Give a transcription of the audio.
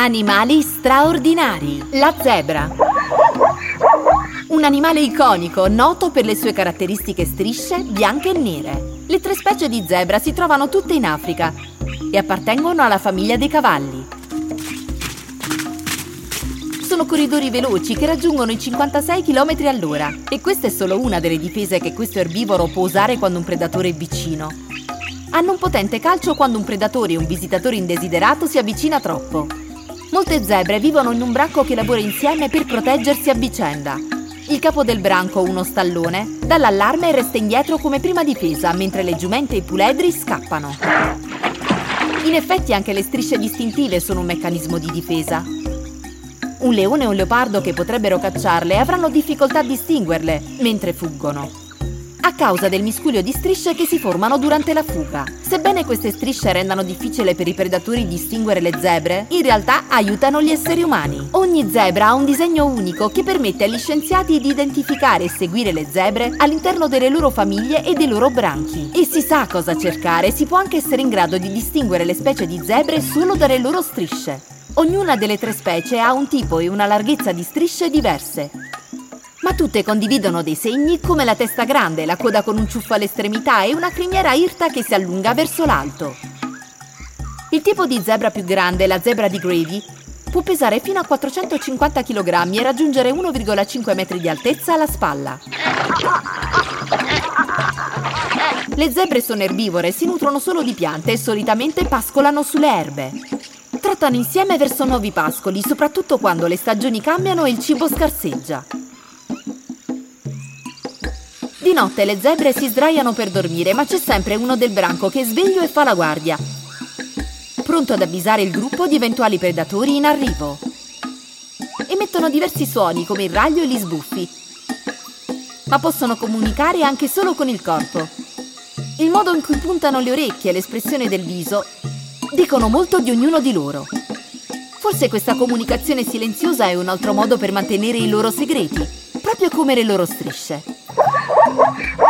Animali straordinari. La zebra. Un animale iconico, noto per le sue caratteristiche strisce bianche e nere. Le tre specie di zebra si trovano tutte in Africa e appartengono alla famiglia dei cavalli. Sono corridori veloci che raggiungono i 56 km all'ora e questa è solo una delle difese che questo erbivoro può usare quando un predatore è vicino. Hanno un potente calcio quando un predatore o un visitatore indesiderato si avvicina troppo. Molte zebre vivono in un branco che lavora insieme per proteggersi a vicenda. Il capo del branco, uno stallone, dà l'allarme e resta indietro come prima difesa, mentre le giumente e i puledri scappano. In effetti anche le strisce distintive sono un meccanismo di difesa. Un leone e un leopardo che potrebbero cacciarle avranno difficoltà a distinguerle mentre fuggono a causa del miscuglio di strisce che si formano durante la fuga. Sebbene queste strisce rendano difficile per i predatori distinguere le zebre, in realtà aiutano gli esseri umani. Ogni zebra ha un disegno unico che permette agli scienziati di identificare e seguire le zebre all'interno delle loro famiglie e dei loro branchi. E si sa cosa cercare, si può anche essere in grado di distinguere le specie di zebre solo dalle loro strisce. Ognuna delle tre specie ha un tipo e una larghezza di strisce diverse ma tutte condividono dei segni come la testa grande, la coda con un ciuffo all'estremità e una criniera irta che si allunga verso l'alto. Il tipo di zebra più grande, la zebra di Gravy, può pesare fino a 450 kg e raggiungere 1,5 metri di altezza alla spalla. Le zebre sono erbivore, si nutrono solo di piante e solitamente pascolano sulle erbe. Trattano insieme verso nuovi pascoli, soprattutto quando le stagioni cambiano e il cibo scarseggia. Di notte le zebre si sdraiano per dormire, ma c'è sempre uno del branco che è sveglio e fa la guardia, pronto ad avvisare il gruppo di eventuali predatori in arrivo. Emettono diversi suoni come il raglio e gli sbuffi, ma possono comunicare anche solo con il corpo. Il modo in cui puntano le orecchie e l'espressione del viso dicono molto di ognuno di loro. Forse questa comunicazione silenziosa è un altro modo per mantenere i loro segreti, proprio come le loro strisce. Oh,